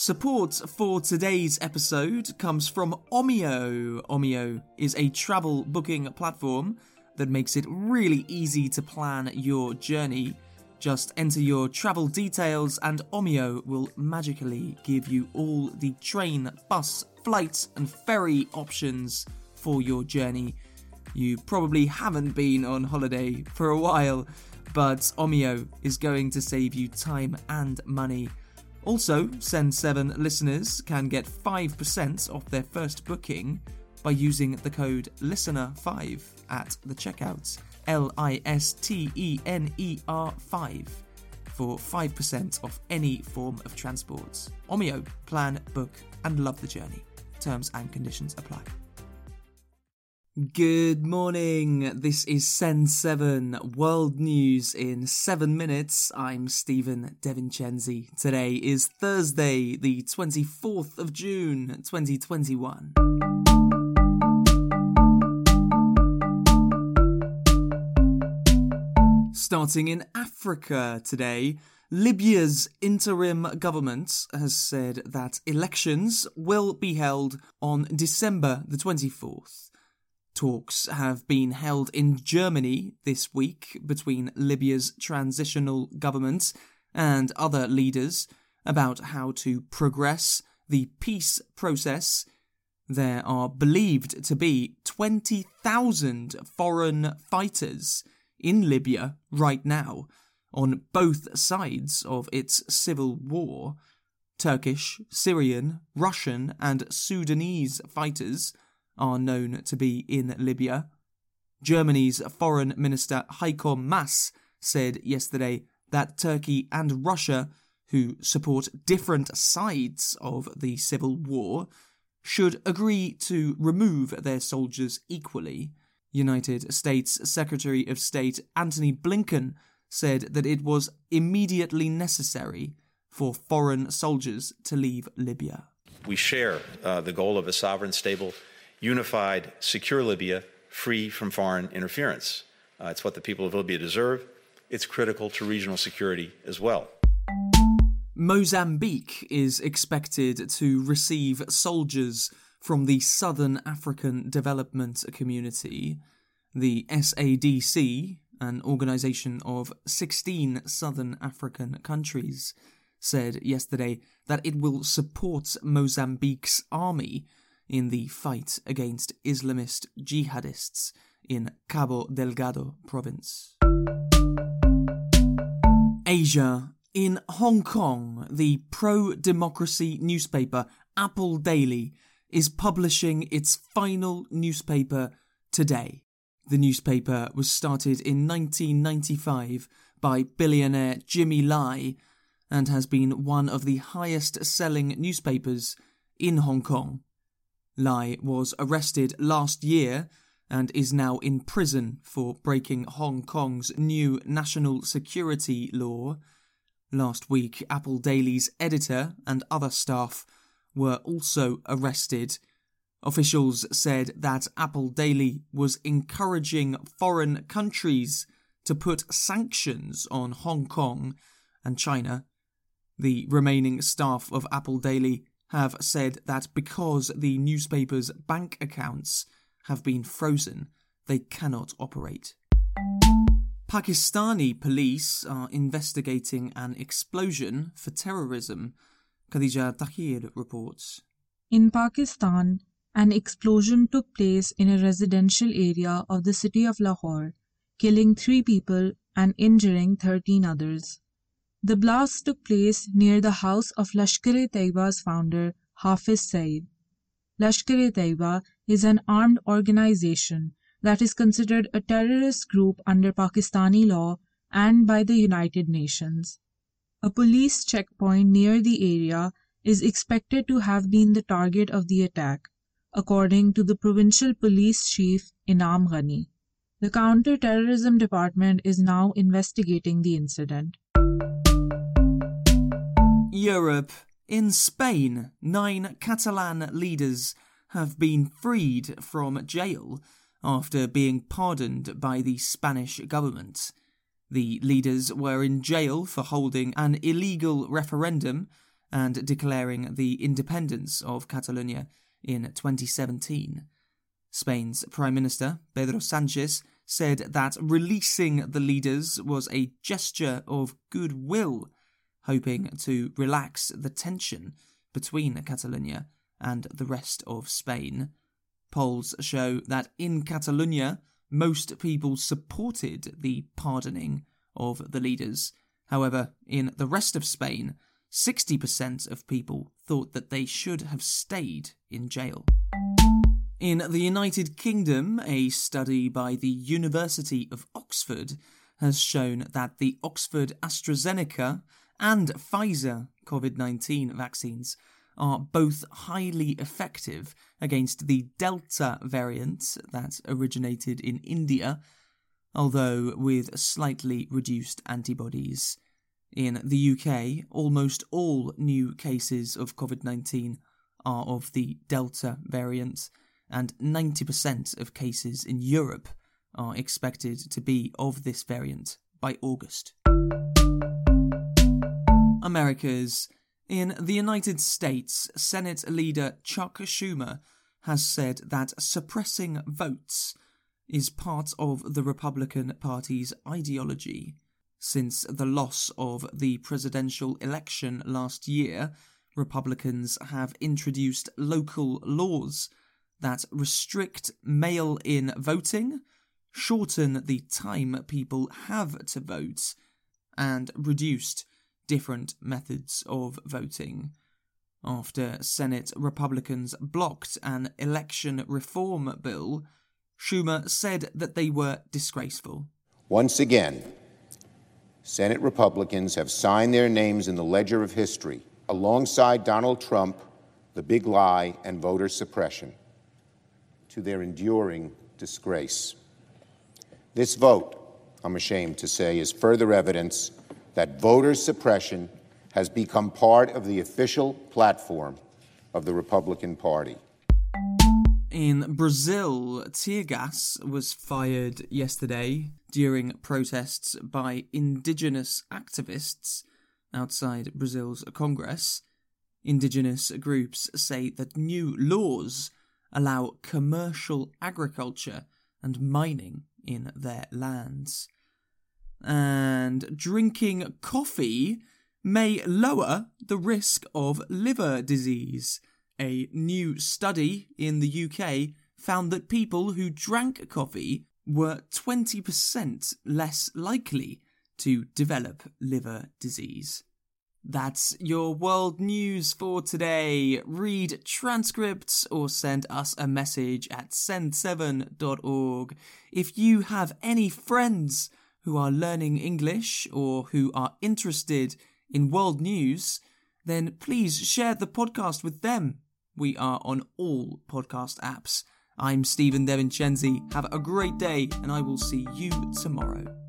Support for today's episode comes from Omio. Omio is a travel booking platform that makes it really easy to plan your journey. Just enter your travel details, and Omio will magically give you all the train, bus, flight, and ferry options for your journey. You probably haven't been on holiday for a while, but Omio is going to save you time and money. Also, Send 7 listeners can get 5% off their first booking by using the code LISTENER5 at the checkout. L I S T E N E R 5 for 5% off any form of transport. Omio, plan, book, and love the journey. Terms and conditions apply. Good morning. This is Send 7 World News in 7 minutes. I'm Stephen DeVincenzi. Today is Thursday, the 24th of June, 2021. Starting in Africa today, Libya's interim government has said that elections will be held on December the 24th. Talks have been held in Germany this week between Libya's transitional government and other leaders about how to progress the peace process. There are believed to be 20,000 foreign fighters in Libya right now on both sides of its civil war. Turkish, Syrian, Russian, and Sudanese fighters are known to be in Libya. Germany's Foreign Minister Heiko Maas said yesterday that Turkey and Russia, who support different sides of the civil war, should agree to remove their soldiers equally. United States Secretary of State Antony Blinken said that it was immediately necessary for foreign soldiers to leave Libya. We share uh, the goal of a sovereign, stable, unified, secure Libya free from foreign interference. Uh, it's what the people of Libya deserve. It's critical to regional security as well. Mozambique is expected to receive soldiers from the Southern African Development Community, the SADC, an organization of 16 Southern African countries, said yesterday that it will support Mozambique's army in the fight against Islamist jihadists in Cabo Delgado province. Asia. In Hong Kong, the pro democracy newspaper Apple Daily is publishing its final newspaper today. The newspaper was started in 1995 by billionaire Jimmy Lai and has been one of the highest selling newspapers in Hong Kong Lai was arrested last year and is now in prison for breaking Hong Kong's new national security law. Last week, Apple Daily's editor and other staff were also arrested. Officials said that Apple Daily was encouraging foreign countries to put sanctions on Hong Kong and China. The remaining staff of Apple Daily have said that because the newspaper's bank accounts have been frozen, they cannot operate. Pakistani police are investigating an explosion for terrorism, Khadija Tahir reports. In Pakistan, an explosion took place in a residential area of the city of Lahore, killing three people and injuring 13 others. The blast took place near the house of Lashkar-e-Taiba's founder Hafiz Saeed. Lashkar-e-Taiba is an armed organization that is considered a terrorist group under Pakistani law and by the United Nations. A police checkpoint near the area is expected to have been the target of the attack, according to the provincial police chief Inam Ghani. The counter-terrorism department is now investigating the incident. Europe. In Spain, nine Catalan leaders have been freed from jail after being pardoned by the Spanish government. The leaders were in jail for holding an illegal referendum and declaring the independence of Catalonia in 2017. Spain's Prime Minister, Pedro Sanchez, said that releasing the leaders was a gesture of goodwill, hoping to relax the tension between Catalonia and the rest of Spain. Polls show that in Catalonia, most people supported the pardoning of the leaders. However, in the rest of Spain, 60% of people thought that they should have stayed in jail. In the United Kingdom, a study by the University of Oxford has shown that the Oxford AstraZeneca and Pfizer COVID 19 vaccines are both highly effective against the Delta variant that originated in India, although with slightly reduced antibodies. In the UK, almost all new cases of COVID 19 are of the Delta variant, and 90% of cases in Europe are expected to be of this variant by August. America's in the United States, Senate leader Chuck Schumer has said that suppressing votes is part of the Republican Party's ideology. Since the loss of the presidential election last year, Republicans have introduced local laws that restrict mail in voting, shorten the time people have to vote, and reduced different methods of voting. After Senate Republicans blocked an election reform bill, Schumer said that they were disgraceful. Once again, Senate Republicans have signed their names in the ledger of history alongside Donald Trump, the big lie, and voter suppression to their enduring disgrace. This vote, I'm ashamed to say, is further evidence that voter suppression has become part of the official platform of the Republican Party. In Brazil, tear gas was fired yesterday during protests by indigenous activists outside Brazil's Congress. Indigenous groups say that new laws allow commercial agriculture and mining in their lands and drinking coffee may lower the risk of liver disease. A new study in the UK found that people who drank coffee were 20% less likely to develop liver disease. That's your world news for today. Read transcripts or send us a message at send7.org. If you have any friends who are learning English or who are interested in world news, then please share the podcast with them. We are on all podcast apps. I'm Stephen DeVincenzi. Have a great day, and I will see you tomorrow.